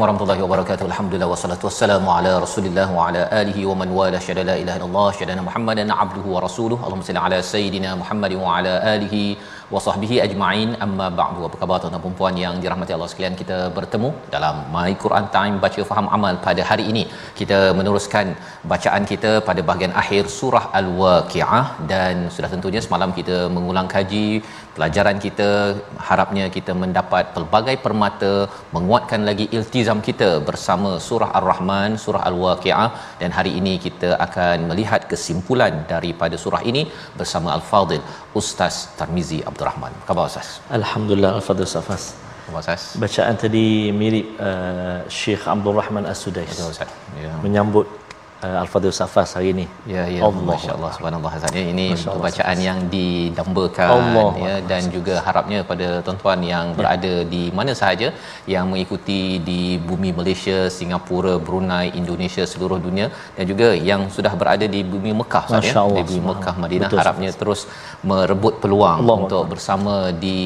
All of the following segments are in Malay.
Assalamualaikum warahmatullahi wabarakatuh. Alhamdulillah wassalatu wassalamu ala Rasulillah wa ala alihi wa man wala syada la ilaha illallah syada Muhammadan abduhu wa rasuluhu. Allahumma salli ala sayidina Muhammad wa ala alihi wa sahbihi ajma'in. Amma ba'du. Apa khabar tuan-tuan dan puan yang dirahmati Allah sekalian? Kita bertemu dalam My Quran Time baca faham amal pada hari ini. Kita meneruskan bacaan kita pada bahagian akhir surah Al-Waqiah dan sudah tentunya semalam kita mengulang kaji pelajaran kita harapnya kita mendapat pelbagai permata menguatkan lagi iltizam kita bersama surah Ar-Rahman, surah Al-Waqiah dan hari ini kita akan melihat kesimpulan daripada surah ini bersama Al-Fadil Ustaz Tarmizi Abdul Rahman. Khabar Ustaz? Alhamdulillah Al-Fadhil Safas. Ustaz? Bacaan tadi mirip uh, Syekh Abdul Rahman As-Sudais. Betul Ustaz. Ya. Menyambut uh, Al-Fadhil Safas hari ini. Ya ya Allah. masya-Allah subhanallah Hasan ya ini Masya Allah, bacaan yang didambakan Allah. ya dan juga harapnya pada tuan-tuan yang Ya. berada di mana sahaja yang mengikuti di bumi Malaysia, Singapura, Brunei, Indonesia, seluruh dunia dan juga yang sudah berada di bumi Mekah Ustaz, ya Allah, di bumi. Mekah Madinah Betul, harapnya terus merebut peluang Allah untuk bersama di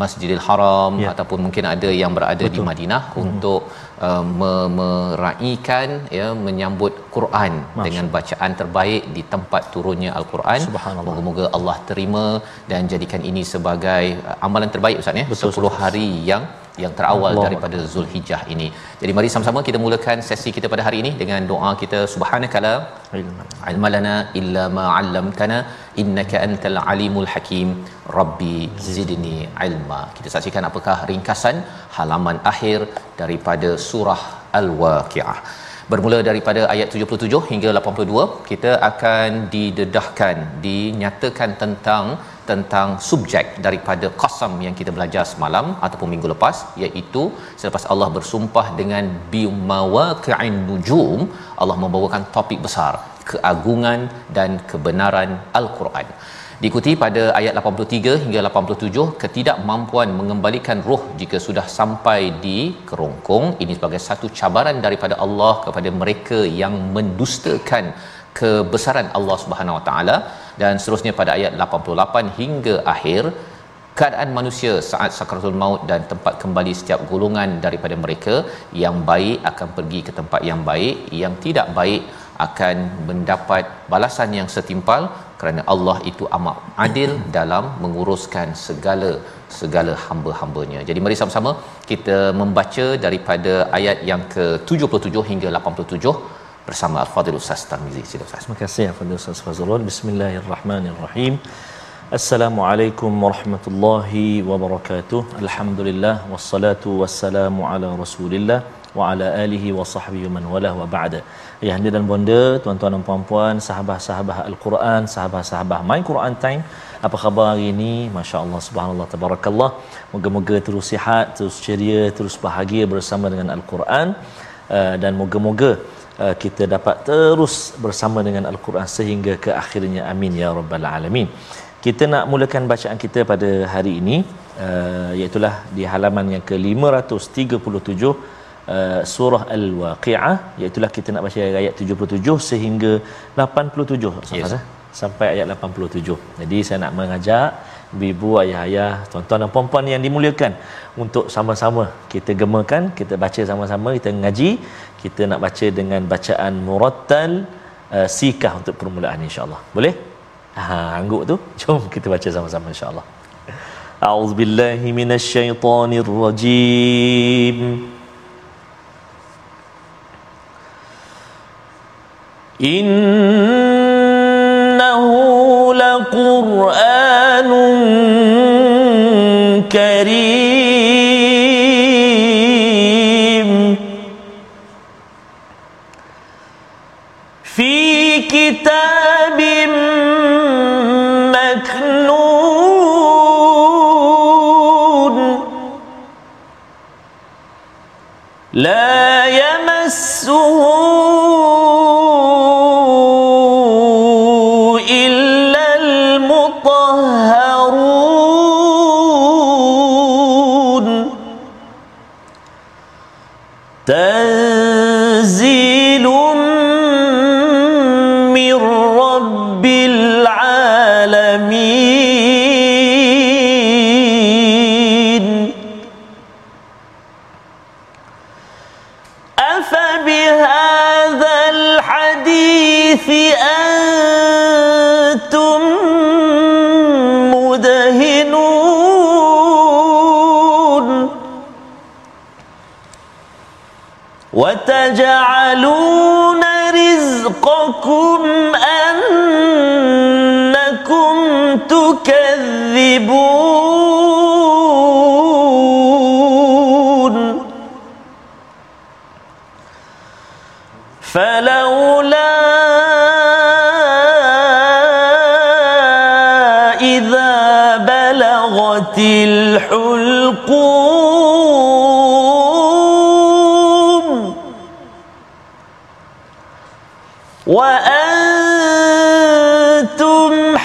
Masjidil Haram Ya. ataupun mungkin ada yang berada di Betul. Madinah untuk uh, me- meraikan ya menyambut Quran dengan bacaan terbaik di tempat turunnya al-Quran. Moga-moga Allah terima dan jadikan ini sebagai uh, amalan terbaik Ustaz ya. Betul, 10 hari yang yang terawal Allah. daripada Zulhijjah ini. Jadi mari sama-sama kita mulakan sesi kita pada hari ini dengan doa kita subhanakala Ilman. ilma lana illa ma 'allamtana innaka antal alimul hakim rabbi zidni ilma kita saksikan apakah ringkasan halaman akhir daripada surah al-waqiah bermula daripada ayat 77 hingga 82 kita akan didedahkan dinyatakan tentang tentang subjek daripada qasam yang kita belajar semalam ataupun minggu lepas iaitu selepas Allah bersumpah dengan bimawaqi'in nujum Allah membawakan topik besar keagungan dan kebenaran al-Quran. Diikuti pada ayat 83 hingga 87 ketidakmampuan mengembalikan roh jika sudah sampai di kerongkong. Ini sebagai satu cabaran daripada Allah kepada mereka yang mendustakan kebesaran Allah Subhanahu Wa Taala dan seterusnya pada ayat 88 hingga akhir keadaan manusia saat sakaratul maut dan tempat kembali setiap golongan daripada mereka yang baik akan pergi ke tempat yang baik yang tidak baik akan mendapat balasan yang setimpal kerana Allah itu amat adil dalam menguruskan segala segala hamba-hambanya. Jadi mari sama-sama kita membaca daripada ayat yang ke-77 hingga 87 bersama Al-Fadhil Ustaz Tarmizi. Sila Ustaz. Terima kasih kepada Ustaz Fazrul. Bismillahirrahmanirrahim. Assalamualaikum warahmatullahi wabarakatuh. Alhamdulillah wassalatu wassalamu ala Rasulillah wa ala alihi wa sahbihi man wala wa ba'da. Ya hadirin dan bonda, tuan-tuan dan puan-puan, sahabat-sahabat Al-Quran, sahabat-sahabat My Quran Time. Apa khabar hari ini? Masya-Allah subhanallah tabarakallah. Moga-moga terus sihat, terus ceria, terus bahagia bersama dengan Al-Quran. Uh, dan moga-moga kita dapat terus bersama dengan Al-Quran sehingga ke akhirnya amin ya rabbal alamin. Kita nak mulakan bacaan kita pada hari ini uh, iaitu di halaman yang ke-537 uh, surah Al-Waqiah iaitu kita nak baca ayat 77 sehingga 87 Yes. yes. sampai ayat 87. Jadi saya nak mengajak ibu ayah-ayah, tuan-tuan dan puan-puan yang dimuliakan untuk sama-sama kita gemakan, kita baca sama-sama, kita ngaji, kita nak baca dengan bacaan murattal uh, eh, sikah untuk permulaan insya-Allah. Boleh? Ha, angguk tu. Jom kita baca sama-sama insya-Allah. A'udzubillahi minasyaitonirrajim. إِنَّ لا يمسه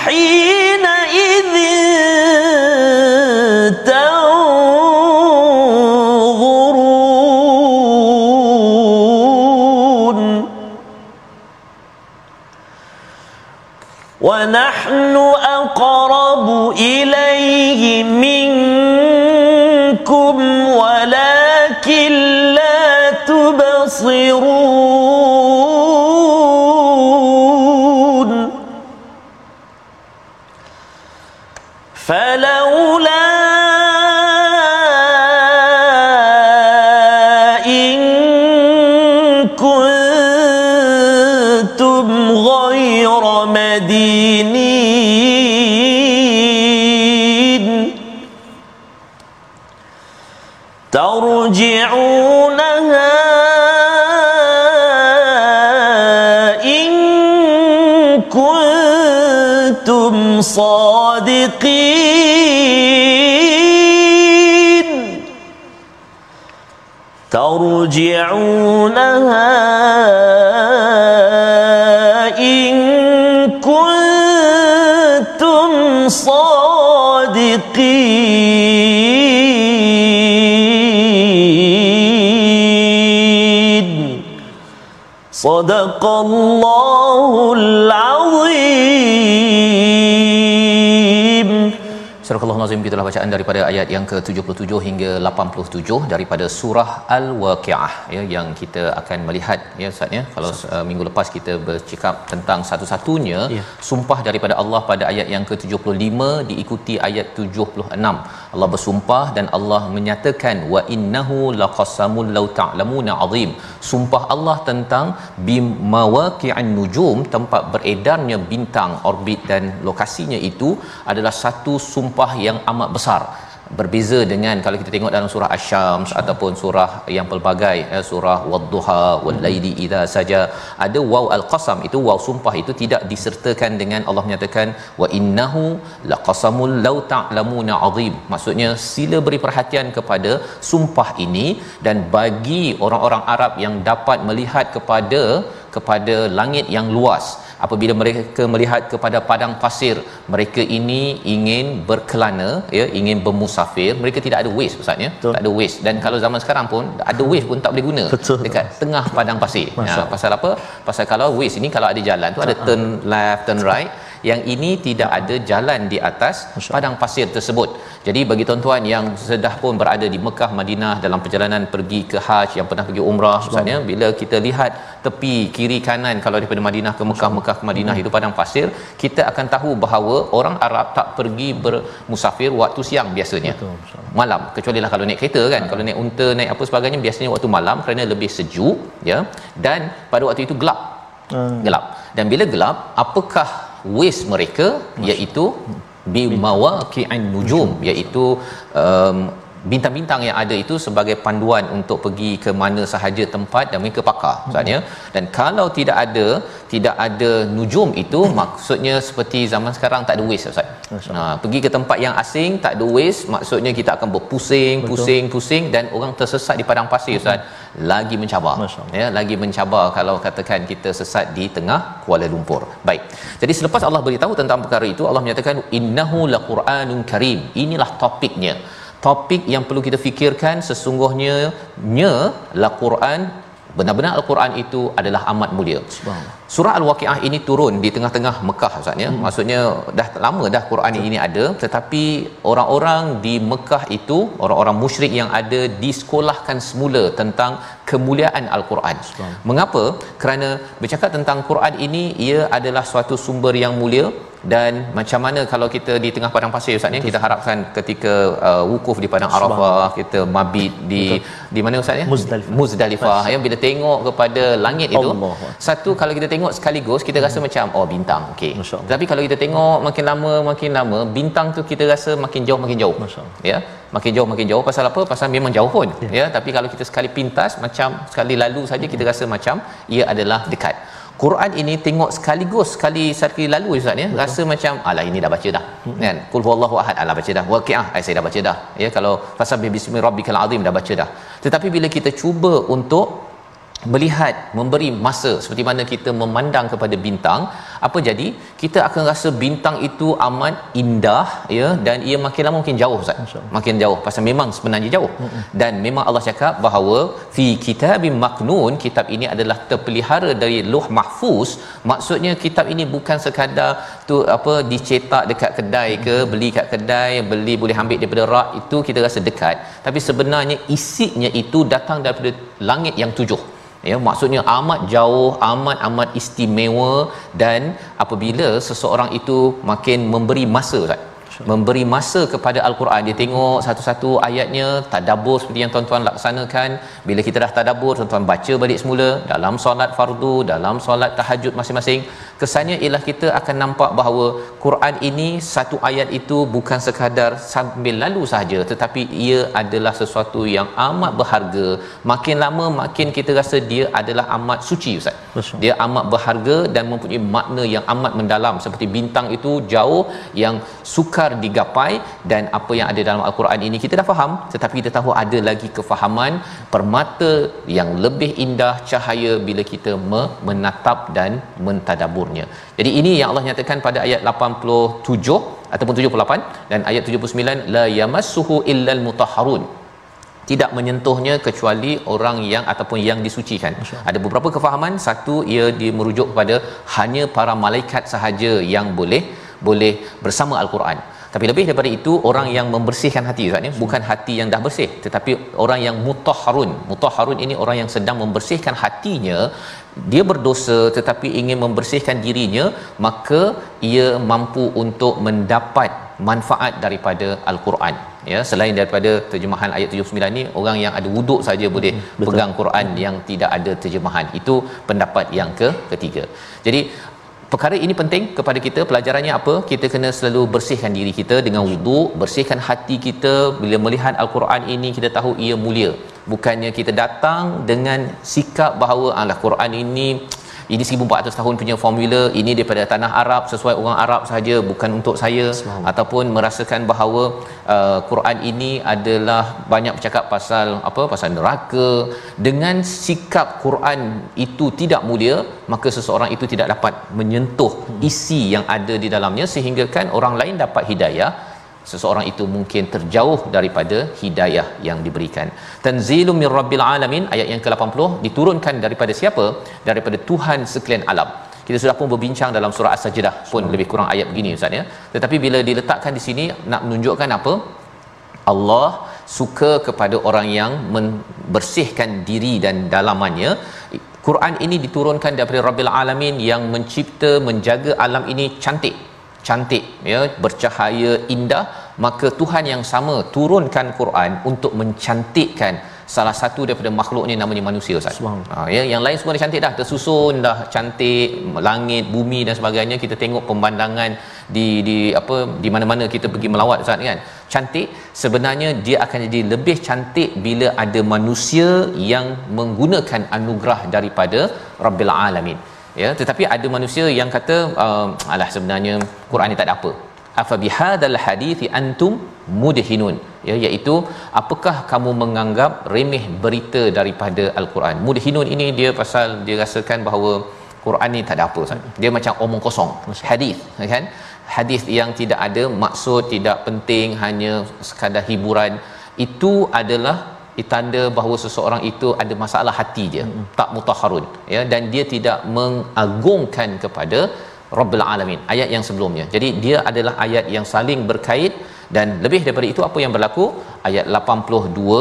حين صادقين. ترجعونها إن كنتم صادقين. صدق الله العظيم. Surah Al-Nazim gitulah bacaan daripada ayat yang ke-77 hingga 87 daripada surah Al-Waqiah ya yang kita akan melihat ya Ustaz ya. Kalau uh, minggu lepas kita bercakap tentang satu-satunya Ya. sumpah daripada Allah pada ayat yang ke-75 diikuti ayat 76 Allah bersumpah dan Allah menyatakan wa innahu laqasamul law ta'lamuna azim. Sumpah Allah tentang bimawaqi'an nujum tempat beredarnya bintang orbit dan lokasinya itu adalah satu sumpah yang amat besar berbeza dengan kalau kita tengok dalam surah asy-syams ataupun surah yang pelbagai eh, surah wadduha wal laili idza saja ada waw al-qasam. Itu waw sumpah. Itu tidak disertakan dengan Allah menyatakan wa innahu laqasamul law ta'lamuna azim. Maksudnya sila beri perhatian kepada sumpah ini dan bagi orang-orang Arab yang dapat melihat kepada kepada langit yang luas apabila mereka melihat kepada padang pasir mereka ini ingin berkelana ya ingin bermusafir. Mereka tidak ada waste ustaz ya. Tak ada waste. Dan kalau zaman sekarang pun ada waste pun tak boleh guna Betul. dekat tengah padang pasir. Ya, pasal apa? Pasal kalau waste ini kalau ada jalan tu ada turn left turn right yang ini tidak ada jalan di atas padang pasir tersebut. Jadi bagi tuan-tuan yang sedah pun berada di Mekah Madinah dalam perjalanan pergi ke Hajj yang pernah pergi umrah misalnya bila kita lihat tepi kiri kanan kalau daripada Madinah ke Mekah Mekah ke Madinah itu padang pasir kita akan tahu bahawa orang Arab tak pergi bermusafir waktu siang biasanya. Betul, malam kecuali lah kalau naik kereta kan. Kalau naik unta naik apa sebagainya biasanya waktu malam kerana lebih sejuk ya. Dan pada waktu itu gelap. Hmm. gelap. Dan bila gelap apakah waste mereka iaitu bimawaqi'an nujum iaitu um, bintang-bintang yang ada itu sebagai panduan untuk pergi ke mana sahaja tempat dan mereka pakar maksudnya dan kalau tidak ada tidak ada nujum itu maksudnya seperti zaman sekarang tak ada waste ustaz ha, pergi ke tempat yang asing tak ada waste maksudnya kita akan berpusing Betul. pusing pusing dan orang tersesat di padang pasir ustaz lagi mencabar ya lagi mencabar kalau katakan kita sesat di tengah Kuala Lumpur. Baik. Jadi selepas Allah beritahu tentang perkara itu Allah menyatakan innahu laquranun karim. Inilah topiknya. Topik yang perlu kita fikirkan sesungguhnya nya la Quran benar-benar al-Quran itu adalah amat mulia. Subhanallah. Surah Al-Waqiah ini turun di tengah-tengah Mekah Ustaz ya. Hmm. Maksudnya dah lama dah Quran ini ada tetapi orang-orang di Mekah itu orang-orang musyrik yang ada disekolahkan semula tentang kemuliaan Al-Quran. Mengapa? Kerana bercakap tentang Quran ini ia adalah suatu sumber yang mulia dan macam mana kalau kita di tengah padang pasir Ustaz ni kita harapkan ketika uh, wukuf di padang Arafah kita mabit di di mana Ustaz ya Muzdalifah. Muzdalifah ya bila tengok kepada langit itu Allah. satu kalau kita tengok sekaligus kita rasa macam oh bintang okey. Tapi kalau kita tengok makin lama makin lama bintang tu kita rasa makin jauh makin jauh. Ya? Makin jauh makin jauh. Pasal apa? Pasal memang jauh pun. Ya, ya? Tapi kalau kita sekali pintas macam sekali lalu saja kita rasa macam ia adalah dekat. Quran ini tengok sekaligus sekali sekali lalu Ustaz ya? Rasa macam alah ini dah baca dah. Kan? Kul huwallahu ahad. Alah baca dah. Waqiah ai saya dah baca dah. Ya? Kalau fasabbih bismi rabbikal azim dah baca dah. Tetapi bila kita cuba untuk melihat memberi masa seperti mana kita memandang kepada bintang. Apa jadi? Kita akan rasa bintang itu amat indah ya dan ia makin lama makin jauh Ustaz. Makin jauh pasal memang sebenarnya jauh. Dan memang Allah cakap bahawa fi kitabim maknun kitab ini adalah terpelihara dari luh mahfuz. Maksudnya kitab ini bukan sekadar tu apa dicetak dekat kedai ke beli kat kedai beli boleh ambil daripada rak itu kita rasa dekat. Tapi sebenarnya isinya itu datang daripada langit yang tujuh ya maksudnya amat jauh amat amat istimewa dan apabila seseorang itu makin memberi masa Ustaz memberi masa kepada al-Quran. Dia tengok satu-satu ayatnya tadabbur seperti yang tuan-tuan laksanakan. Bila kita dah tadabbur tuan-tuan baca balik semula dalam solat fardu dalam solat tahajud masing-masing kesannya ialah kita akan nampak bahawa Quran ini satu ayat itu bukan sekadar sambil lalu sahaja tetapi ia adalah sesuatu yang amat berharga. Makin lama makin kita rasa dia adalah amat suci ustaz. Betul. dia amat berharga dan mempunyai makna yang amat mendalam. Seperti bintang itu jauh yang sukar digapai dan apa yang ada dalam al-Quran ini kita dah faham tetapi kita tahu ada lagi kefahaman permata yang lebih indah cahaya bila kita me- menatap dan mentadaburnya jadi ini yang Allah nyatakan pada ayat 87 ataupun 78 dan ayat 79 la yamassuhu illal mutahharun tidak menyentuhnya kecuali orang yang ataupun yang disucikan. Ada beberapa kefahaman. Satu ia dia merujuk kepada hanya para malaikat sahaja yang boleh boleh bersama al-Quran. Tapi lebih daripada itu orang yang membersihkan hati Ustaz ni bukan hati yang dah bersih tetapi orang yang mutahharun. Mutahharun ini orang yang sedang membersihkan hatinya dia berdosa tetapi ingin membersihkan dirinya maka ia mampu untuk mendapat manfaat daripada al-Quran ya selain daripada terjemahan ayat 79 ni orang yang ada wuduk saja boleh Betul. pegang Quran yang tidak ada terjemahan itu pendapat yang ke ketiga jadi perkara ini penting kepada kita. Pelajarannya apa? Kita kena selalu bersihkan diri kita dengan wuduk bersihkan hati kita. Bila melihat al-Quran ini kita tahu ia mulia. Bukannya kita datang dengan sikap bahawa alah Quran ini ini 1400 tahun punya formula ini daripada tanah Arab sesuai orang Arab sahaja bukan untuk saya. Ataupun merasakan bahawa uh, Quran ini adalah banyak bercakap pasal apa pasal neraka. Dengan sikap Quran itu tidak mulia maka seseorang itu tidak dapat menyentuh isi yang ada di dalamnya sehingga kan orang lain dapat hidayah seseorang itu mungkin terjauh daripada hidayah yang diberikan. Tanzilum mir rabbil alamin ayat yang ke-80 diturunkan daripada siapa? Daripada Tuhan sekalian alam. kita sudah pun berbincang dalam surah as-sajdah pun lebih kurang ayat begini ustaz ya tetapi bila diletakkan di sini nak menunjukkan apa Allah suka kepada orang yang membersihkan diri dan dalamannya Quran ini diturunkan daripada Rabbil Alamin yang mencipta menjaga alam ini cantik cantik ya bercahaya indah maka Tuhan yang sama turunkan Quran untuk mencantikkan salah satu daripada makhluknya namanya manusia Ustaz. Ha ya yang lain semua dah cantik dah tersusun dah cantik langit bumi dan sebagainya kita tengok pemandangan di di apa di mana-mana kita pergi melawat Ustaz kan. Cantik sebenarnya dia akan jadi lebih cantik bila ada manusia yang menggunakan anugerah daripada Rabbil Alamin. Ya tetapi ada manusia yang kata uh, alah sebenarnya Quran ni tak ada apa. Afa bihadzal hadithi antum mudhinun ya iaitu apakah kamu menganggap remeh berita daripada al-Quran mudhinun ini dia pasal dia rasakan bahawa Quran ni tak ada apa Ustaz. Dia macam omong kosong. Hadis kan? Hadis yang tidak ada maksud, tidak penting, hanya sekadar hiburan. Itu adalah tanda bahawa seseorang itu ada masalah hati dia, hmm. tak mutaharun ya dan dia tidak mengagungkan kepada Rabbul Alamin. Ayat yang sebelumnya. Jadi dia adalah ayat yang saling berkait dan lebih daripada itu apa yang berlaku ayat 82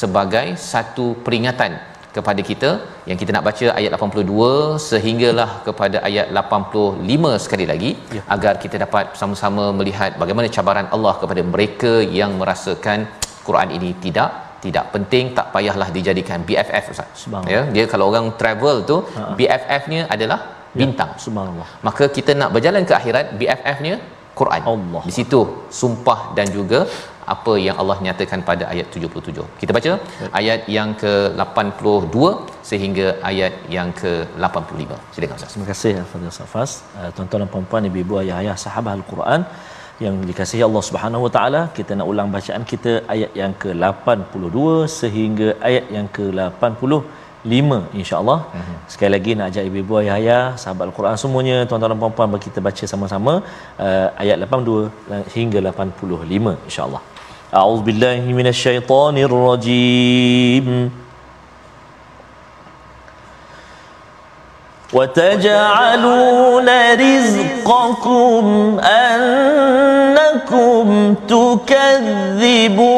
sebagai satu peringatan kepada kita yang kita nak baca ayat 82 sehinggalah kepada ayat 85 sekali lagi ya. agar kita dapat sama-sama melihat bagaimana cabaran Allah kepada mereka yang merasakan Quran ini tidak tidak penting tak payahlah dijadikan BFF Ustaz. Ya, dia kalau orang travel tu ha. BFF-nya adalah ya, bintang. Ya. Subhanallah. Maka kita nak berjalan ke akhirat BFF-nya Quran. Allah. Di situ sumpah dan juga apa yang Allah nyatakan pada ayat 77. Kita baca ya. ayat yang ke-82 sehingga ayat yang ke-85. Silakan Ustaz. Terima kasih Fadil Safas. Uh, tuan-tuan dan puan-puan, ibu-ibu, ayah-ayah, sahabat Al-Quran yang dikasihi Allah Subhanahu Wa Taala, kita nak ulang bacaan kita ayat yang ke-82 sehingga ayat yang ke-85 insya-Allah. Mm-hmm. Sekali lagi nak ajak ibu-ibu ayah-ayah, sahabat Al-Quran semuanya, tuan-tuan dan puan-puan bagi kita baca sama-sama uh, ayat 82 hingga 85 insya-Allah. A'udzubillahi minasyaitonirrajim. وتجعلون رزقكم أنكم تكذبون.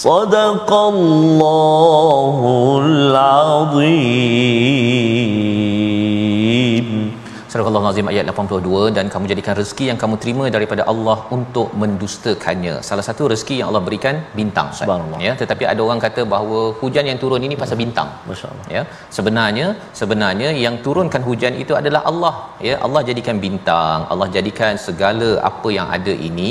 صدق الله العظيم Surah Allah Azim ayat 82 dan kamu jadikan rezeki yang kamu terima daripada Allah untuk mendustakannya. Salah satu rezeki yang Allah berikan bintang. Ustaz. Subhanallah. Ya, tetapi ada orang kata bahawa hujan yang turun ini pasal bintang. Masya-Allah. Ya, sebenarnya sebenarnya yang turunkan hujan itu adalah Allah. Ya, Allah jadikan bintang, Allah jadikan segala apa yang ada ini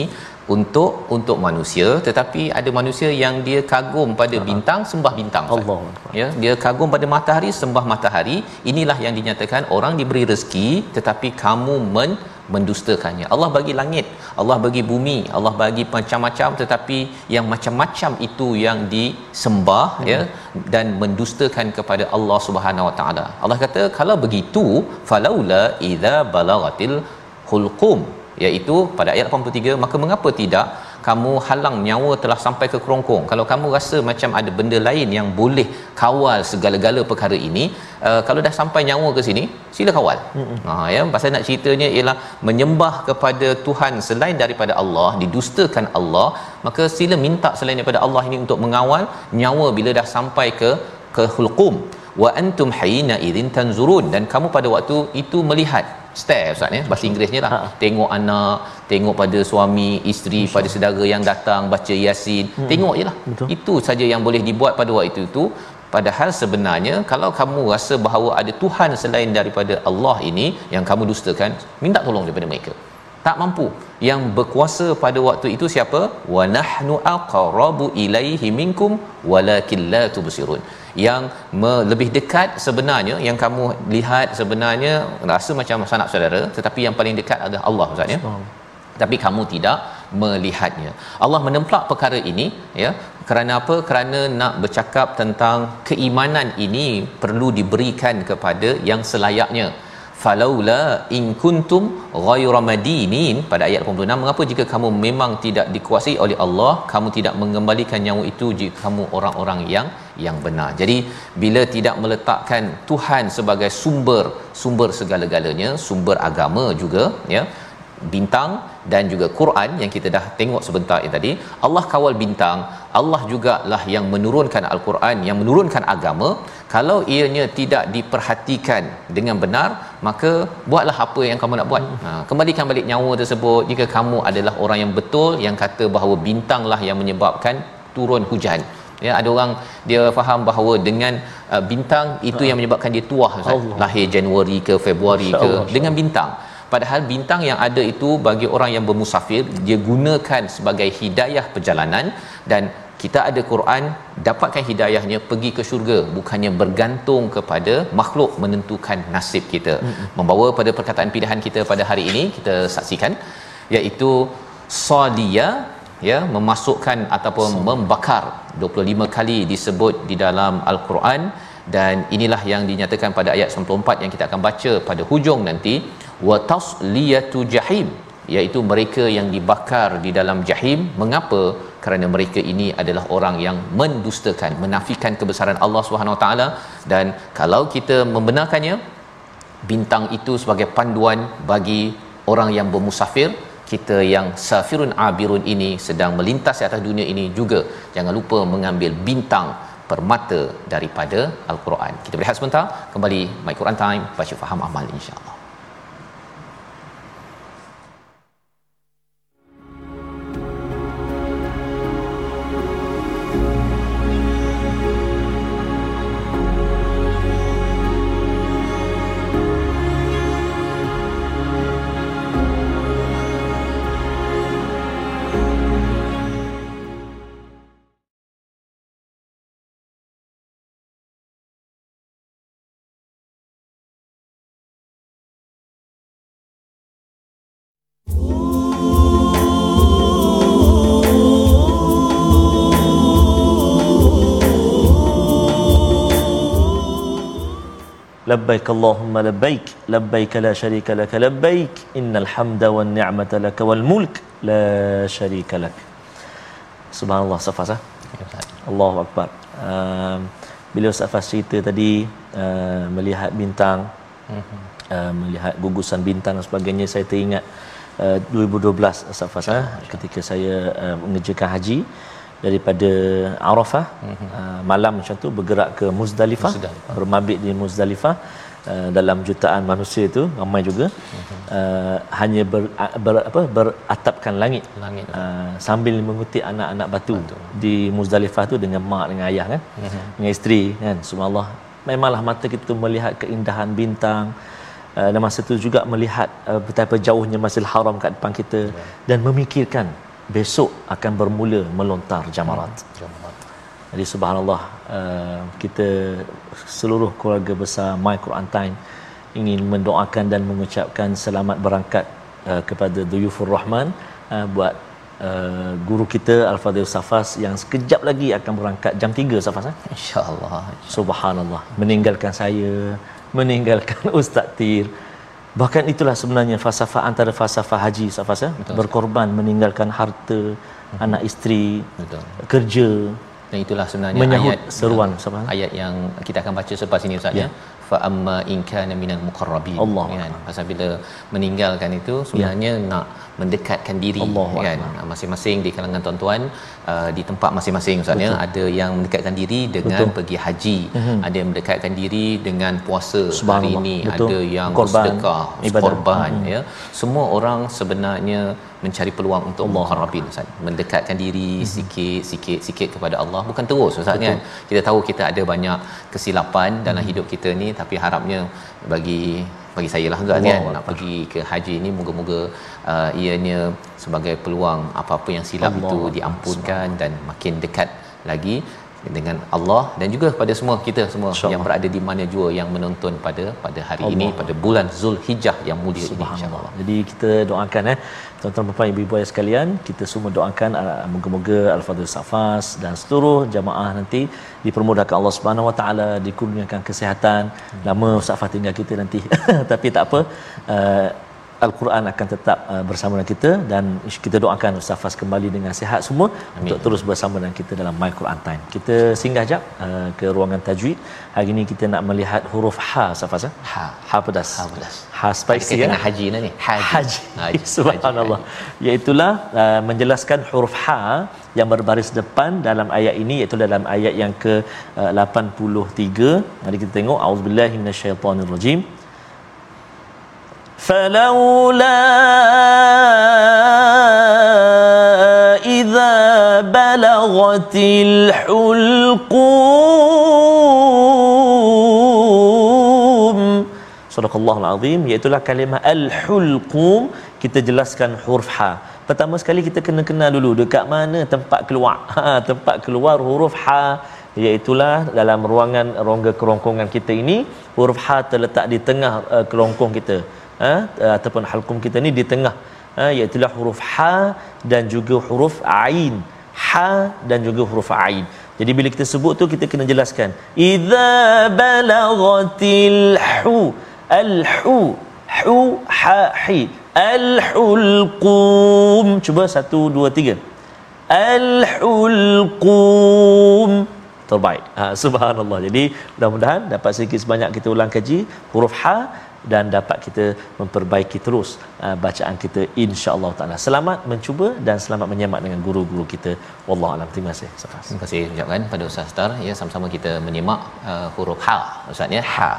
untuk untuk manusia tetapi ada manusia yang dia kagum pada bintang sembah bintang. Allah. ya dia kagum pada matahari sembah matahari inilah yang dinyatakan orang diberi rezeki tetapi kamu men mendustakannya Allah bagi langit Allah bagi bumi Allah bagi macam-macam tetapi yang macam-macam itu yang disembah hmm. ya dan mendustakan kepada Allah Subhanahu Wa Taala Allah kata kalau begitu falaula idza balagatil hulqum iaitu pada ayat 83 maka mengapa tidak kamu halang nyawa telah sampai ke kerongkong? Kalau kamu rasa macam ada benda lain yang boleh kawal segala-gala perkara ini uh, kalau dah sampai nyawa ke sini sila kawal. Ha ya pasal nak ceritanya ialah menyembah kepada Tuhan selain daripada Allah didustakan Allah maka sila minta selain daripada Allah ini untuk mengawal nyawa bila dah sampai ke ke hulqum wa antum hayina idzin tanzurun. Dan kamu pada waktu itu melihat. Stare ustaz ya? Bahasa Inggerisnya lah. Ha. tengok anak tengok pada suami isteri pada saudara yang datang baca yasin. Hmm. tengok je lah. Betul. itu saja yang boleh dibuat pada waktu itu padahal sebenarnya kalau kamu rasa bahawa ada Tuhan selain daripada Allah ini yang kamu dustakan minta tolong daripada mereka tak mampu yang berkuasa pada waktu itu siapa wa nahnu aqrabu ilaihi minkum walakin la tubsirun yang me- lebih dekat sebenarnya yang kamu lihat sebenarnya rasa macam sanak saudara tetapi yang paling dekat adalah Allah ustaz ya tapi kamu tidak melihatnya. Allah menemplak perkara ini ya kerana apa? Kerana nak bercakap tentang keimanan ini perlu diberikan kepada yang selayaknya. Falaula in kuntum ghayra madinin pada ayat 86 mengapa jika kamu memang tidak dikuasai oleh Allah kamu tidak mengembalikan nyawa itu jika kamu orang-orang yang yang benar. Jadi bila tidak meletakkan Tuhan sebagai sumber sumber segala-galanya, sumber agama juga ya bintang dan juga Quran yang kita dah tengok sebentar yang tadi. Allah kawal bintang Allah jugalah yang menurunkan al-Quran yang menurunkan agama. Kalau ianya tidak diperhatikan dengan benar maka buatlah apa yang kamu nak buat. Ha, kembalikan balik nyawa tersebut. Jika kamu adalah orang yang betul yang kata bahawa bintanglah yang menyebabkan turun hujan. Ya ada orang dia faham bahawa dengan uh, bintang itu yang menyebabkan dia tuah Ustaz. Allah. lahir Januari ke Februari ke InsyaAllah. dengan bintang padahal bintang yang ada itu bagi orang yang bermusafir dia gunakan sebagai hidayah perjalanan dan kita ada Quran dapatkan hidayahnya pergi ke syurga. Bukannya bergantung kepada makhluk menentukan nasib kita. Membawa pada perkataan pilihan kita pada hari ini kita saksikan iaitu sadia ya memasukkan ataupun membakar. 25 kali disebut di dalam al-Quran. Dan inilah yang dinyatakan pada ayat 94 yang kita akan baca pada hujung nanti wa tasliyatu jahim iaitu mereka yang dibakar di dalam jahim. Mengapa? Kerana mereka ini adalah orang yang mendustakan menafikan kebesaran Allah Subhanahu Wa taala. Dan kalau kita membenarkannya bintang itu sebagai panduan bagi orang yang bermusafir kita yang safirun abirun ini sedang melintas di atas dunia ini juga. Jangan lupa mengambil bintang permata daripada al-Quran. Kita berehat sebentar, kembali My Quran Time. Baca faham amal insya-Allah. لبيك اللهم لبيك لبيك لا شريك لك لبيك إن الحمد والنعمة لك والملك لا شريك لك سبحان الله Safas ah. Allahu Akbar um, bila Ustaz Fas cerita tadi uh, melihat bintang uh, melihat gugusan bintang dan sebagainya saya teringat uh, 2012 Ustaz Fas ah, ketika saya uh, mengerjakan haji daripada Arafah uh, malam macam tu bergerak ke Muzdalifah, Muzdalifah. bermabit di Muzdalifah uh, dalam jutaan manusia itu ramai juga. Uh, hanya ber, ber apa beratapkan langit, Langit. Uh, sambil mengutip anak-anak batu, di Muzdalifah tu dengan mak dengan ayah kan. Dengan isteri kan. Subhanallah. Memanglah mata kita melihat keindahan bintang uh, dan masa tu juga melihat uh, betapa jauhnya Masjidil Haram kat depan kita dan memikirkan besok akan bermula melontar jamarat. Jadi subhanallah uh, kita seluruh keluarga besar My Quran Time ingin mendoakan dan mengucapkan selamat berangkat uh, kepada Duyufur Rahman uh, buat uh, guru kita Al-Fadhil Safas yang sekejap lagi akan berangkat jam 3 Safas eh? Insya-Allah. Subhanallah meninggalkan saya meninggalkan Ustaz Tir bahkan itulah sebenarnya falsafah antara falsafah haji Safas eh? berkorban meninggalkan harta anak isteri, Betul. kerja, Dan itulah sebenarnya Menyahut ayat seruan, Sabah. ayat yang kita akan baca selepas ini Ustaz ya. Fa amma in kana minal muqarrabin Allah. kan. Pasal bila meninggalkan itu sebenarnya nak mendekatkan diri Allah kan. Masing-masing di kalangan tuan-tuan uh, di tempat masing-masing Ustaz ya. Ada yang mendekatkan diri dengan Betul. pergi haji, ada yang mendekatkan diri dengan puasa hari ini, Betul. ada yang Korban, ibadah. korban ya. Semua orang sebenarnya mencari peluang untuk muqarrabin Ustaz. Mendekatkan diri Mhm. sikit sikit sikit kepada Allah bukan terus Ustaz kan. Kita tahu kita ada banyak kesilapan dalam Mhm. hidup kita ni tapi harapnya bagi bagi saya lah Ustaz Allah kan Allah. nak pergi ke haji ni moga-moga uh, ianya sebagai peluang apa-apa yang silap Allah itu Allah. diampunkan dan makin dekat lagi dengan Allah dan juga pada semua kita semua InsyaAllah. yang berada di mana jua yang menonton pada pada hari Allah. ini pada bulan Zulhijjah yang mulia ini insya-Allah. Jadi kita doakan eh tuan-tuan puan ibu-ibu ayah sekalian, kita semua doakan uh, moga-moga al-fadhil safas dan seluruh jamaah nanti dipermudahkan Allah Subhanahu Wa Taala, dikurniakan kesihatan. Lama Ustaz Fah tinggal kita nanti. Tapi tak apa. Uh, Al-Quran akan tetap uh, bersama dengan kita dan kita doakan Ustaz Fas kembali dengan sihat semua Amin. untuk terus bersama dengan kita dalam My Quran Time. Kita singgah jap uh, ke ruangan tajwid. Hari ini kita nak melihat huruf ha Ustaz Fas. eh? Ha. Ha pedas. Ha pedas. Ha spicy ya. haji ni. Haji. Haji. Haji. Subhanallah. Iaitulah uh, menjelaskan huruf ha yang berbaris depan dalam ayat ini iaitu dalam ayat yang ke uh, 83. Mari kita tengok auzubillahi minasyaitonirrajim. فلولا إذا بلغت الحلقوم Sadaqallahul Azim iaitu kalimah al-hulqum kita jelaskan huruf ha. Pertama sekali kita kena kenal dulu dekat mana tempat keluar. Ha, tempat keluar huruf ha iaitulah dalam ruangan rongga kerongkongan kita ini huruf ha terletak di tengah uh, kerongkong kita. Ha? Ataupun halqum kita ni di tengah. Ha? Iaitulah huruf ha dan juga huruf ain. Ha dan juga huruf ain. Jadi bila kita sebut tu kita kena jelaskan. Idza balaghatil hu al hu hu ha hi al hulqum. Cuba satu dua tiga. Al hulqum. Terbaik. Ha, subhanallah. Jadi mudah-mudahan dapat sedikit sebanyak kita ulang kaji huruf ha dan dapat kita memperbaiki terus uh, bacaan kita insya-Allah taala. Selamat mencuba dan selamat menyemak dengan guru-guru kita. Wallahu alam. Terima kasih. Safas. Terima kasih ucapkan pada Ustaz Star ya sama-sama kita menyimak uh, huruf ha Ustaz ya ha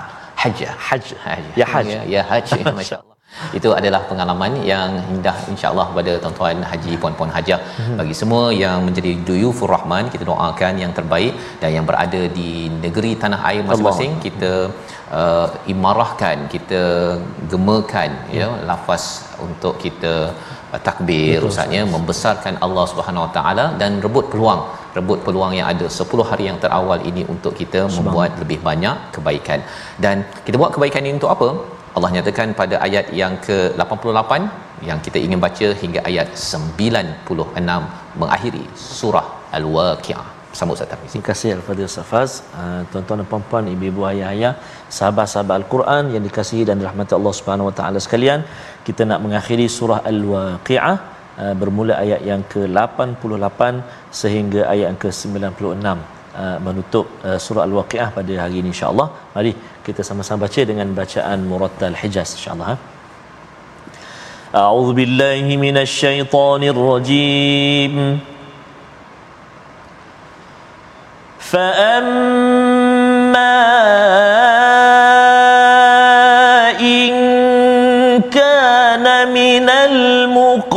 hajjah Hajj. hajj Ya hajj. ya, ya hajj masya-Allah itu adalah pengalaman yang indah insya-Allah kepada tuan-tuan haji puan-puan hajah Mhm. bagi semua yang menjadi duyufur rahman kita doakan yang terbaik dan yang berada di negeri tanah air masing-masing kita uh, imarahkan kita gemakan ya lafaz untuk kita uh, takbir ustaznya membesarkan Allah Subhanahu Wa Taala dan rebut peluang. Rebut peluang yang ada. 10 hari yang terawal ini untuk kita membuat lebih banyak kebaikan. Dan kita buat kebaikan ini untuk apa? Allah nyatakan pada ayat yang ke-88 yang kita ingin baca hingga ayat 96 mengakhiri surah Al-Waqiah Bersama Ustaz Tarmizi. Terima kasih Al-Fadhil Safaz. Uh, tuan-tuan dan puan-puan, ibu-ibu, ayah-ayah, sahabat-sahabat Al-Quran yang dikasihi dan dirahmati Allah Subhanahu Wa Taala sekalian, kita nak mengakhiri surah Al-Waqiah uh, bermula ayat yang ke-88 sehingga ayat yang ke-96 uh, menutup uh, surah Al-Waqiah pada hari ini insya-Allah. Mari kita sama-sama baca dengan bacaan Murattal Hijaz insya-Allah. Ha? أعوذ بالله من الشيطان الرجيم فأما إن كان من المقربين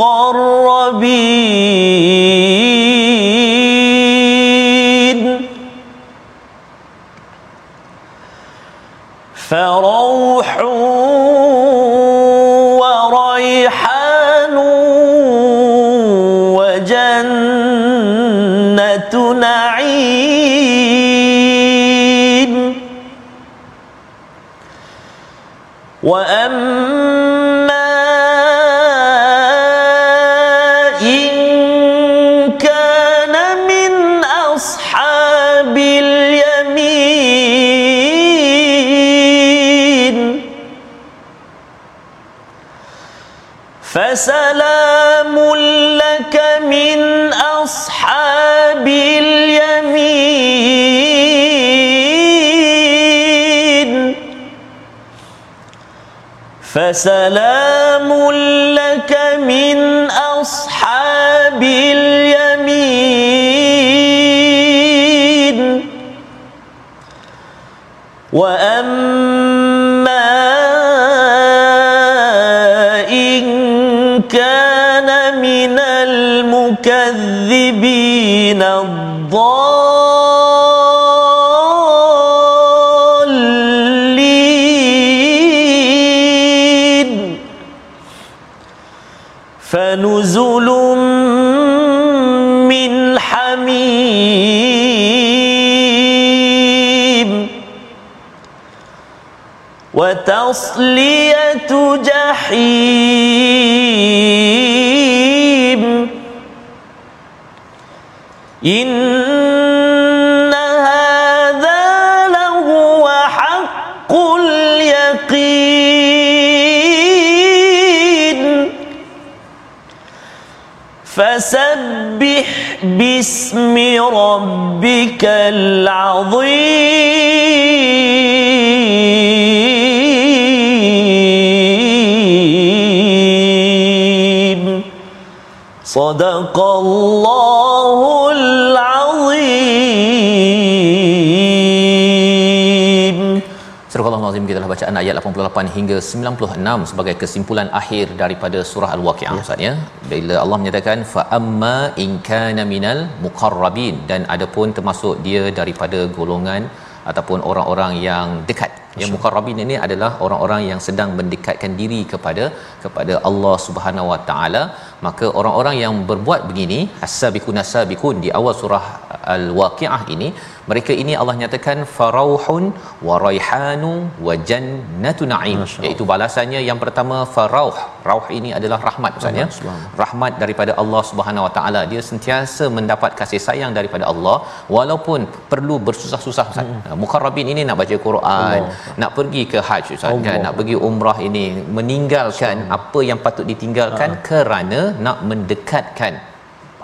فسلام فنزل من حميم. وتصلية جحيم. باسم ربك العظيم. صدق الله Surah Al-Azim kita telah bacaan ayat 88 hingga 96 sebagai kesimpulan akhir daripada surah Al-Waqiah Ustaz ya. Bila Allah menyatakan fa amma in kana minal muqarrabin dan adapun termasuk dia daripada golongan ataupun orang-orang yang dekat. Yang muqarrabin ini adalah orang-orang yang sedang mendekatkan diri kepada kepada Allah Subhanahu Wa Taala. Maka orang-orang yang berbuat begini as-sabiqun as-sabiqun di awal surah Al-Waqiah ini mereka ini Allah nyatakan farauhun wa raihanu wa jannatu na'im. Iaitu balasannya yang pertama farauh. Rauh ini adalah rahmat Ustaz ya. Rahmat daripada Allah Subhanahu wa taala. Dia sentiasa mendapat kasih sayang daripada Allah walaupun perlu bersusah-susah Ustaz. Hmm. mukarrabin ini nak baca Quran Allah. nak pergi ke haji Ustaz kan? Nak pergi umrah ini meninggalkan Allah. apa yang patut ditinggalkan Allah. kerana nak mendekatkan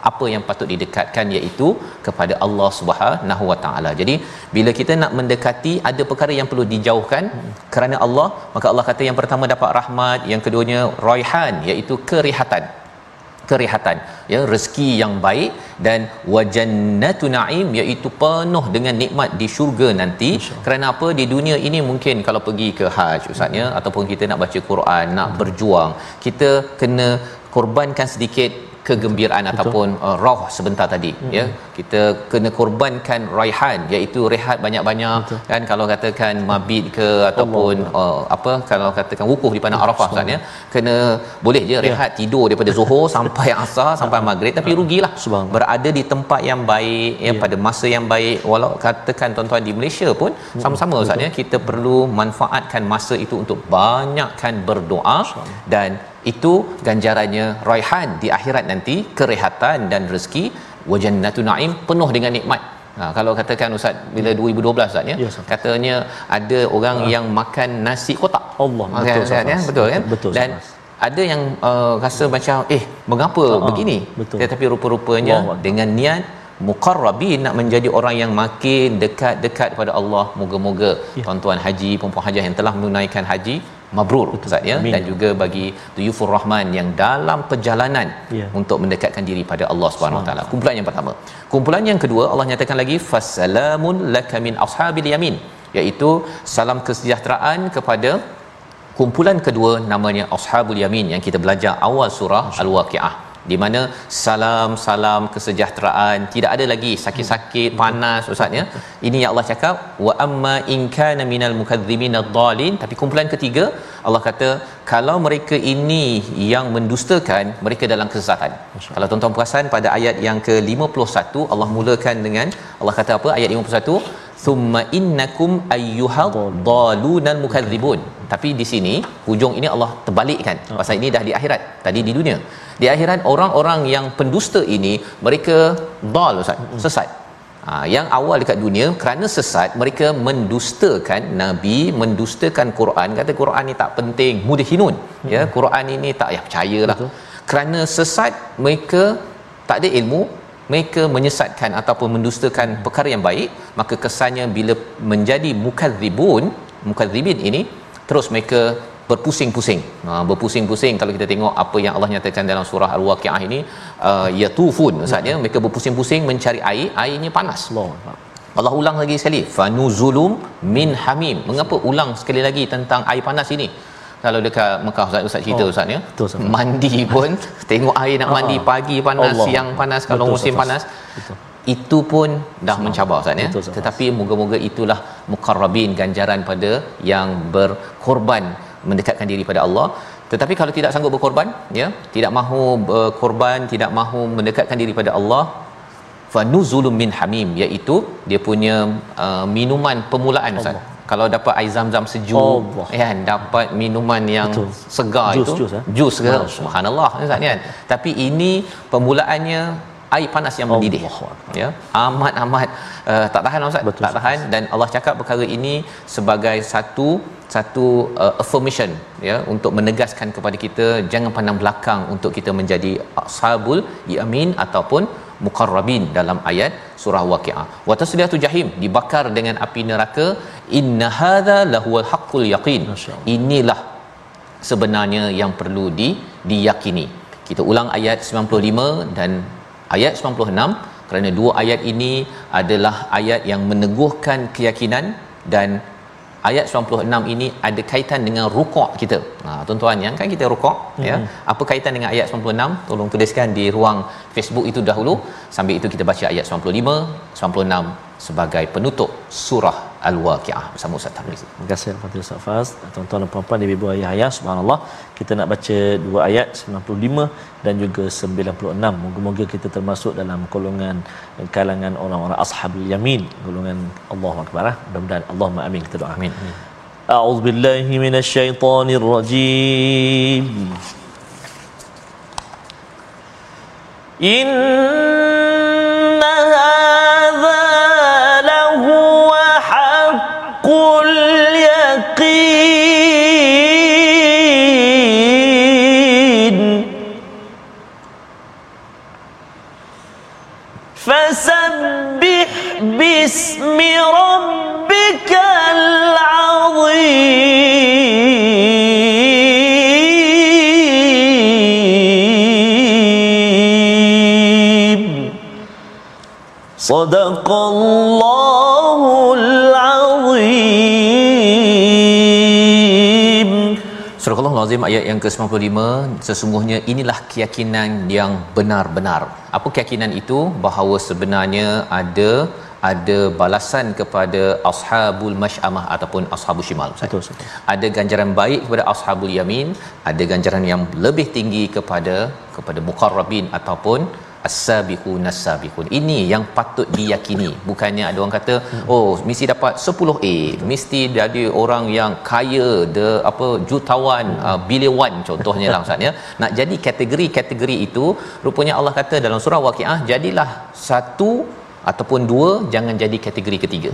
apa yang patut didekatkan iaitu kepada Allah Subhanahu Wa Taala. Jadi bila kita nak mendekati ada perkara yang perlu dijauhkan kerana Allah, maka Allah kata yang pertama dapat rahmat, yang keduanya raihan iaitu kerehatan. Kerehatan ya rezeki yang baik dan wajannatu naim iaitu penuh dengan nikmat di syurga nanti kerana apa di dunia ini mungkin kalau pergi ke haji ustaznya hmm. ataupun kita nak baca Quran nak berjuang kita kena korbankan sedikit kegembiraan Betul. ataupun uh, roh sebentar tadi hmm. ya. Kita kena korbankan raihan iaitu rehat banyak-banyak Betul. kan. Kalau katakan mabit ke ataupun uh, apa kalau katakan wukuf di padang Arafah kan ya. kena boleh je rehat ya. tidur daripada zuhur sampai asar sampai maghrib tapi rugilah. berada di tempat yang baik ya, ya. pada masa yang baik. Walau katakan tuan-tuan di Malaysia pun hmm. sama-sama ustaz ya. kita perlu manfaatkan masa itu untuk banyakkan berdoa dan itu ganjarannya raihan di akhirat nanti kerehatan dan rezeki wajannatu naim penuh dengan nikmat Ha, kalau katakan Ustaz bila 2012 Ustaz ya yes, katanya ada orang uh. yang makan nasi kotak Allah okay, betul Ustaz ya betul kan betul, dan ada yang uh, rasa betul. macam eh mengapa uh, begini betul. tetapi rupa-rupanya Allah. dengan niat muqarrabin nak menjadi orang yang makin dekat-dekat kepada Allah moga-moga ya. tuan-tuan haji puan-puan haji yang telah menunaikan haji mabrur Ustaz ya dan juga bagi Duyufur Rahman yang dalam perjalanan ya. untuk mendekatkan diri pada Allah Subhanahu Taala. Kumpulan yang pertama. Kumpulan yang kedua Allah nyatakan lagi fasalamun lakamin ashabil yamin iaitu salam kesejahteraan kepada kumpulan kedua namanya ashabul yamin yang kita belajar awal surah Al-Waqiah di mana salam-salam kesejahteraan tidak ada lagi sakit-sakit panas ustaz ya. Ini yang Allah cakap wa amma in kana minal mukadzibin ad-dallin tapi kumpulan ketiga Allah kata kalau mereka ini yang mendustakan mereka dalam kesesatan. Kalau tuan-tuan perasan pada ayat yang ke-51 Allah mulakan dengan Allah kata apa? Ayat 51 thumma innakum ayyuhad dalunal mukadzibun tapi di sini hujung ini Allah terbalikkan. Pasal ini dah di akhirat tadi di dunia. Di akhirat orang-orang yang pendusta ini mereka dal ustaz sesat. Ha, yang awal dekat dunia kerana sesat mereka mendustakan nabi mendustakan Quran. Kata Quran ni tak penting mudhinun hmm. ya Quran ini tak payah percayalah. Betul. kerana sesat mereka tak ada ilmu mereka menyesatkan ataupun mendustakan perkara yang baik maka kesannya bila menjadi mukadzibun mukadzibin ini terus mereka berpusing-pusing. Ha, berpusing-pusing kalau kita tengok apa yang Allah nyatakan dalam surah Al-Waqiah ini uh, yatufun maksudnya mereka berpusing-pusing mencari air, airnya panas. Allah. Allah ulang lagi sekali fanuzulum min hamim. Mengapa ulang sekali lagi tentang air panas ini? Kalau dekat Mekah Ustaz Ustaz cerita oh, Ustaz ya. Mandi pun tengok air nak mandi ah, pagi panas, Allah. siang panas kalau betul, musim panas. Betul itu pun dah Sama. mencabar Ustaz ya. Tetapi moga-moga itulah mukarrabin ganjaran pada yang berkorban mendekatkan diri pada Allah tetapi kalau tidak sanggup berkorban ya tidak mahu berkorban tidak mahu mendekatkan diri pada Allah fa nuzulun min hamim iaitu dia punya uh, minuman permulaan Ustaz Allah. Kalau dapat air zam-zam sejuk ya kan dapat minuman yang Betul. segar jus, itu jus, eh? jus ke? Subhanallah Ustaz kan? Tapi ini permulaannya air panas yang mendidih ya. Amat amat uh, tak tahan Ustaz? Betul, tak tahan. Dan Allah cakap perkara ini sebagai satu satu uh, affirmation ya untuk menegaskan kepada kita jangan pandang belakang untuk kita menjadi ashabul yamin ataupun muqarrabin dalam ayat surah waqiah. Wa tasliyatu jahim dibakar dengan api neraka inna hadza lahuwal haqqul yaqin. Inilah sebenarnya yang perlu di diyakini. Kita ulang ayat 95 dan ayat 96 kerana dua ayat ini adalah ayat yang meneguhkan keyakinan dan ayat 96 ini ada kaitan dengan rukuk kita. Ha tuan-tuan yang kan kita rukuk hmm. ya. Apa kaitan dengan ayat 96? Tolong tuliskan di ruang Facebook itu dahulu. Sambil itu kita baca ayat 95, 96 sebagai penutup surah Al-Waqiah bersama Ustaz Tarmizi. Terima kasih kepada Ustaz Faz. Tuan-tuan dan puan-puan ibu ayah ayah subhanallah. Kita nak baca dua ayat 95 dan juga 96. Moga-moga kita termasuk dalam golongan kalangan orang-orang ashabul yamin, golongan Allah Akbar. Eh. Mudah-mudahan Allahumma amin kita doa. Amin. A'udzu billahi minasyaitonir rajim. Inna باسم ربك العظيم. صدق الله Al-Azim ayat yang ke-95 sesungguhnya inilah keyakinan yang benar-benar. Apa keyakinan itu? Bahawa sebenarnya ada ada balasan kepada ashabul masyamah ataupun ashabul shimal betul, betul. ada ganjaran baik kepada ashabul yamin ada ganjaran yang lebih tinggi kepada kepada muqarrabin ataupun as-sabiqun as-sabiqun. Ini yang patut diyakini. Bukannya ada orang kata oh mesti dapat 10A mesti jadi orang yang kaya de apa jutawan uh, bilion contohnya lah ustaz ya. Nak jadi kategori-kategori itu rupanya Allah kata dalam surah waqiah jadilah satu ataupun dua jangan jadi kategori ketiga.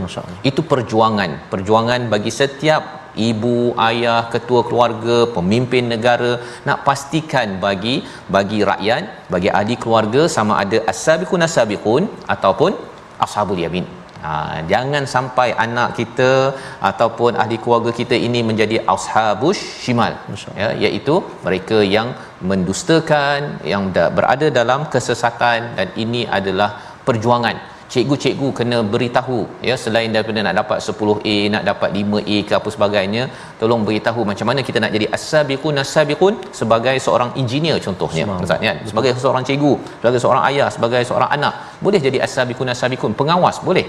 Itu perjuangan. Perjuangan bagi setiap ibu ayah ketua keluarga pemimpin negara nak pastikan bagi bagi rakyat bagi ahli keluarga sama ada as-sabiqun as-sabiqun ataupun ashabul yamin. Ha, jangan sampai anak kita ataupun ahli keluarga kita ini menjadi ashabus shimal. Ya iaitu mereka yang mendustakan yang berada dalam kesesatan dan ini adalah perjuangan cikgu-cikgu kena beritahu ya selain daripada nak dapat 10A nak dapat 5A ke apa sebagainya tolong beritahu macam mana kita nak jadi as-sabiqun as-sabiqun sebagai seorang engineer contohnya ustaz ya. Sebagai seorang cikgu sebagai seorang ayah sebagai seorang anak boleh jadi as-sabiqun as-sabiqun. Pengawas boleh.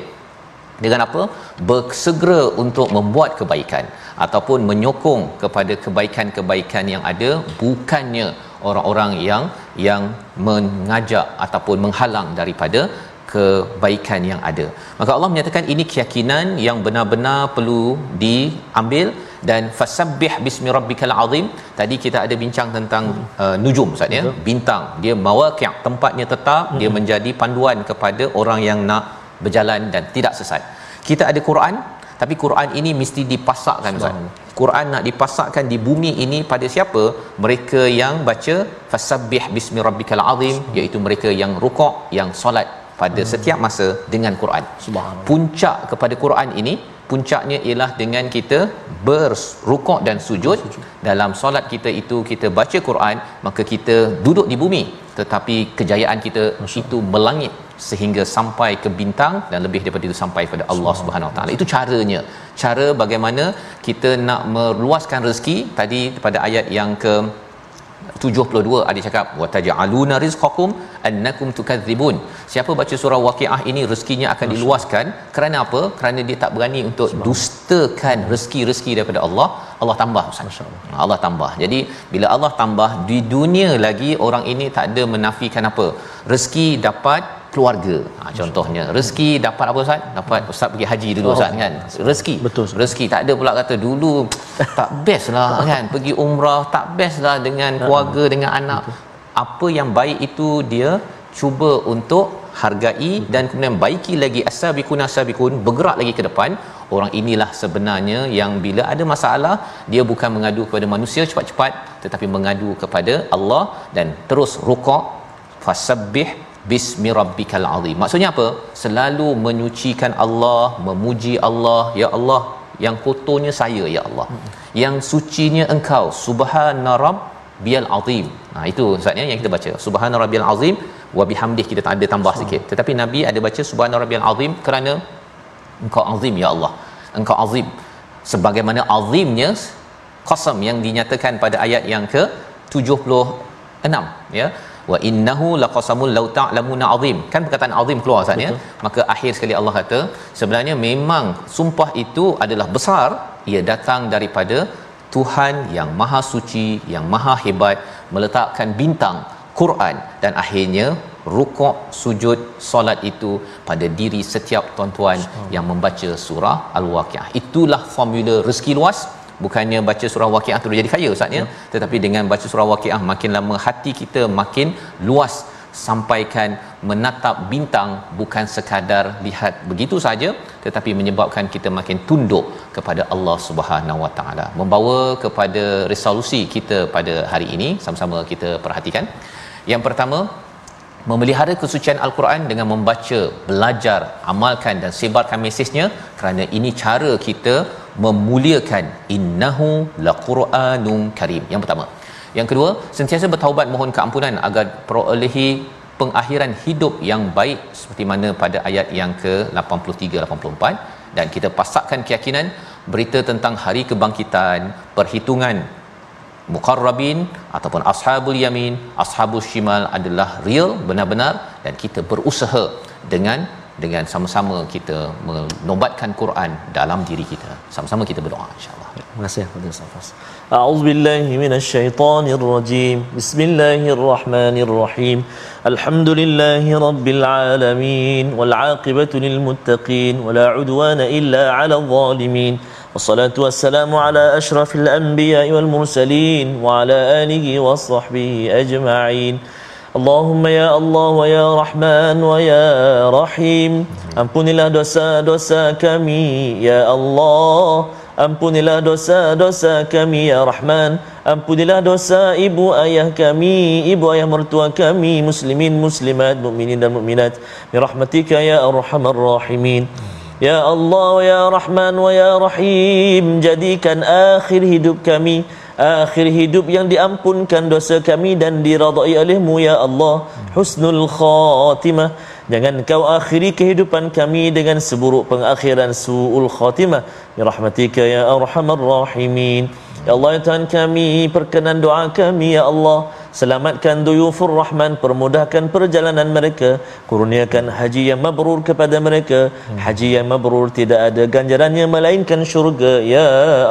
Dengan apa? Bersegera untuk membuat kebaikan ataupun menyokong kepada kebaikan-kebaikan yang ada bukannya orang-orang yang yang mengajak ataupun menghalang daripada kebaikan yang ada. Maka Allah menyatakan ini keyakinan yang benar-benar perlu diambil dan fasabbih bismi rabbikal azim. Tadi kita ada bincang tentang uh, nujum Ustaz ya, bintang. Dia mawaqi' tempatnya tetap, hmm. dia menjadi panduan kepada orang yang nak berjalan dan tidak sesat kita ada Quran tapi Quran ini mesti dipasakkan Ustaz. Quran nak dipasakkan di bumi ini pada siapa? Mereka yang baca fasabbih bismi rabbikal azim iaitu mereka yang rukuk, yang solat pada hmm. setiap masa dengan Quran. Subhanallah. Puncak kepada Quran ini puncaknya ialah dengan kita berrukuk dan sujud. sujud dalam solat kita itu kita baca Quran maka kita duduk di bumi tetapi kejayaan kita Masya. itu melangit sehingga sampai ke bintang dan lebih daripada itu sampai kepada Allah Subhanahu Wa Taala. Itu caranya. Cara bagaimana kita nak meluaskan rezeki tadi pada ayat yang ke 72 ada cakap wataj'aluna rizqakum annakum tukadzibun. Siapa baca surah waqiah ini rezekinya akan diluaskan. Kerana apa? Kerana dia tak berani untuk dustakan rezeki-rezeki daripada Allah. Allah tambah masyaallah. Allah tambah. Jadi bila Allah tambah di dunia lagi orang ini tak ada menafikan apa. Rezeki dapat keluarga. Ha, contohnya rezeki dapat apa Ustaz? Dapat Ustaz pergi haji dulu Ustaz kan. Rezeki. Betul. Rezeki tak ada pula kata dulu tak best lah kan pergi umrah tak best lah dengan keluarga dengan anak. Apa yang baik itu dia cuba untuk hargai dan kemudian baiki lagi asabiqun asabiqun bergerak lagi ke depan orang inilah sebenarnya yang bila ada masalah dia bukan mengadu kepada manusia cepat-cepat tetapi mengadu kepada Allah dan terus rukuk fasabbih bismi rabbikal azim. Maksudnya apa? Selalu menyucikan Allah memuji Allah. Ya Allah yang kotornya saya ya Allah. Yang sucinya engkau. Subhana rabbiyal azim. Nah itu ustaznya yang kita baca. Subhana rabbiyal azim. Wa bihamdih kita ada tambah sikit. Tetapi nabi ada baca subhana rabbiyal azim kerana engkau azim ya Allah. Engkau azim. Sebagaimana azimnya qasam yang dinyatakan pada ayat yang ke 76 ya wa innahu laqasamul law ta'lamuna azim. Kan perkataan azim keluar Ustaz ya? Maka akhir sekali Allah kata sebenarnya memang sumpah itu adalah besar. Ia datang daripada Tuhan yang maha suci yang maha hebat meletakkan bintang Quran. Dan akhirnya rukuk sujud solat itu pada diri setiap tuan-tuan yang membaca surah al-waqiah. Itulah formula rezeki luas bukannya baca surah waqiah terus jadi kaya ustaz ya? Hmm. tetapi dengan baca surah waqiah makin lama hati kita makin luas sampaikan menatap bintang bukan sekadar lihat begitu saja tetapi menyebabkan kita makin tunduk kepada Allah Subhanahu Wa Taala. Membawa kepada resolusi kita pada hari ini sama-sama kita perhatikan. Yang pertama memelihara kesucian al-Quran dengan membaca, belajar, amalkan dan sebarkan mesejnya kerana ini cara kita memuliakan innahu laqur'anun karim. Yang pertama. Yang kedua, sentiasa bertaubat mohon keampunan agar perolehi pengakhiran hidup yang baik seperti mana pada ayat yang ke-83 84 dan kita pasakkan keyakinan berita tentang hari kebangkitan, perhitungan muqarrabin ataupun ashabul yamin, ashabul shimal adalah real benar-benar dan kita berusaha dengan dengan sama-sama kita menobatkan Quran dalam diri kita. Sama-sama kita berdoa insya-Allah. Terima kasih kepada Ustaz. A'udzu billahi minasyaitonir rajim. Bismillahirrahmanirrahim. Alhamdulillahi rabbil alamin wal 'aqibatu lil muttaqin wala 'udwana illa 'alal zalimin. Wassalatu wassalamu ala ashrafil anbiya wal mursalin wa ala alihi wa sahbihi ajma'in. Allahumma ya Allah wa ya Rahman wa ya Rahim. Ampunilah dosa-dosa kami ya Allah Ampunilah dosa-dosa kami ya Rahman Ampunilah dosa ibu ayah kami ibu ayah mertua kami muslimin muslimat mukminin dan mukminat bi rahmatika ya arhamar rahimin Ya Allah ya Rahman ya Rahim Jadikan akhir hidup kami akhir hidup yang diampunkan dosa kami dan diradai olehmu ya Allah. Husnul khatimah. Jangan kau akhiri kehidupan kami dengan seburuk pengakhiran suul khatimah. Ya rahmatika ya arhamar rahimin ya Allah ya Tuhan kami perkenan doa kami ya Allah selamatkan duyufur rahman permudahkan perjalanan mereka kurniakan haji yang mabrur kepada mereka haji yang mabrur tidak ada ganjarannya melainkan syurga ya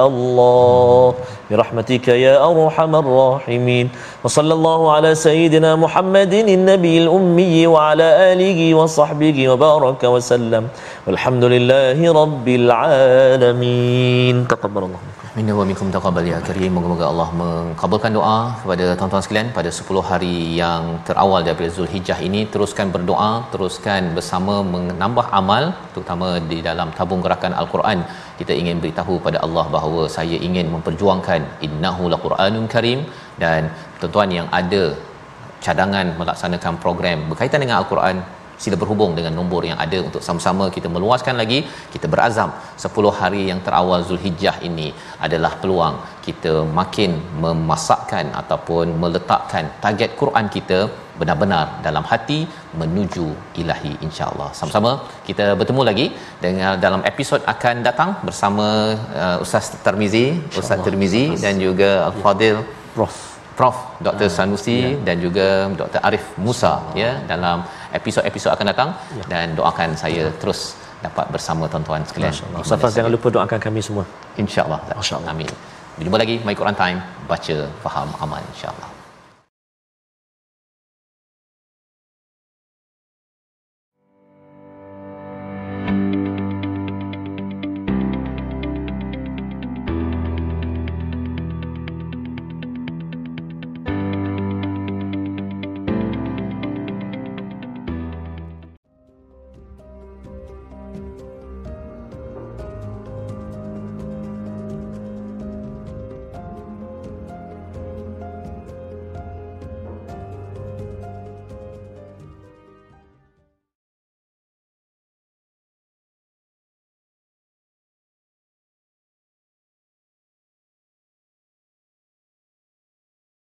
Allah برحمتك يا أرحم الراحمين وصلى الله على سيدنا محمد النبي الأمي وعلى آله وصحبه وبارك وسلم والحمد لله رب العالمين تقبل الله منكم Minna wa minkum taqabbal ya karim. Moga-moga Allah mengabulkan doa kepada tuan-tuan sekalian pada 10 hari yang terawal daripada Zulhijjah ini teruskan berdoa, teruskan bersama menambah amal terutama di dalam tabung gerakan Al-Quran. Kita ingin beritahu pada Allah bahawa saya ingin memperjuangkan innahu laqur'anun karim dan tuan-tuan yang ada cadangan melaksanakan program berkaitan dengan Al-Quran sila berhubung dengan nombor yang ada untuk sama-sama kita meluaskan lagi. Kita berazam. 10 hari yang terawal Zulhijjah ini adalah peluang kita makin memasakkan ataupun meletakkan target Quran kita benar-benar dalam hati menuju ilahi insya-Allah. Sama-sama kita bertemu lagi dengan dalam episod akan datang bersama uh, Ustaz Termizi, Ustaz Termizi dan juga Al-Fadil Prof. Prof Dr Sanusi ya. dan juga Dr Arif Musa ya dalam episod-episod akan datang ya. dan doakan saya terus dapat bersama tuan-tuan sekalian. Ustaz jangan lupa doakan kami semua. Insya-Allah. Amin. Berjumpa lagi My Quran Time baca faham aman insya-Allah.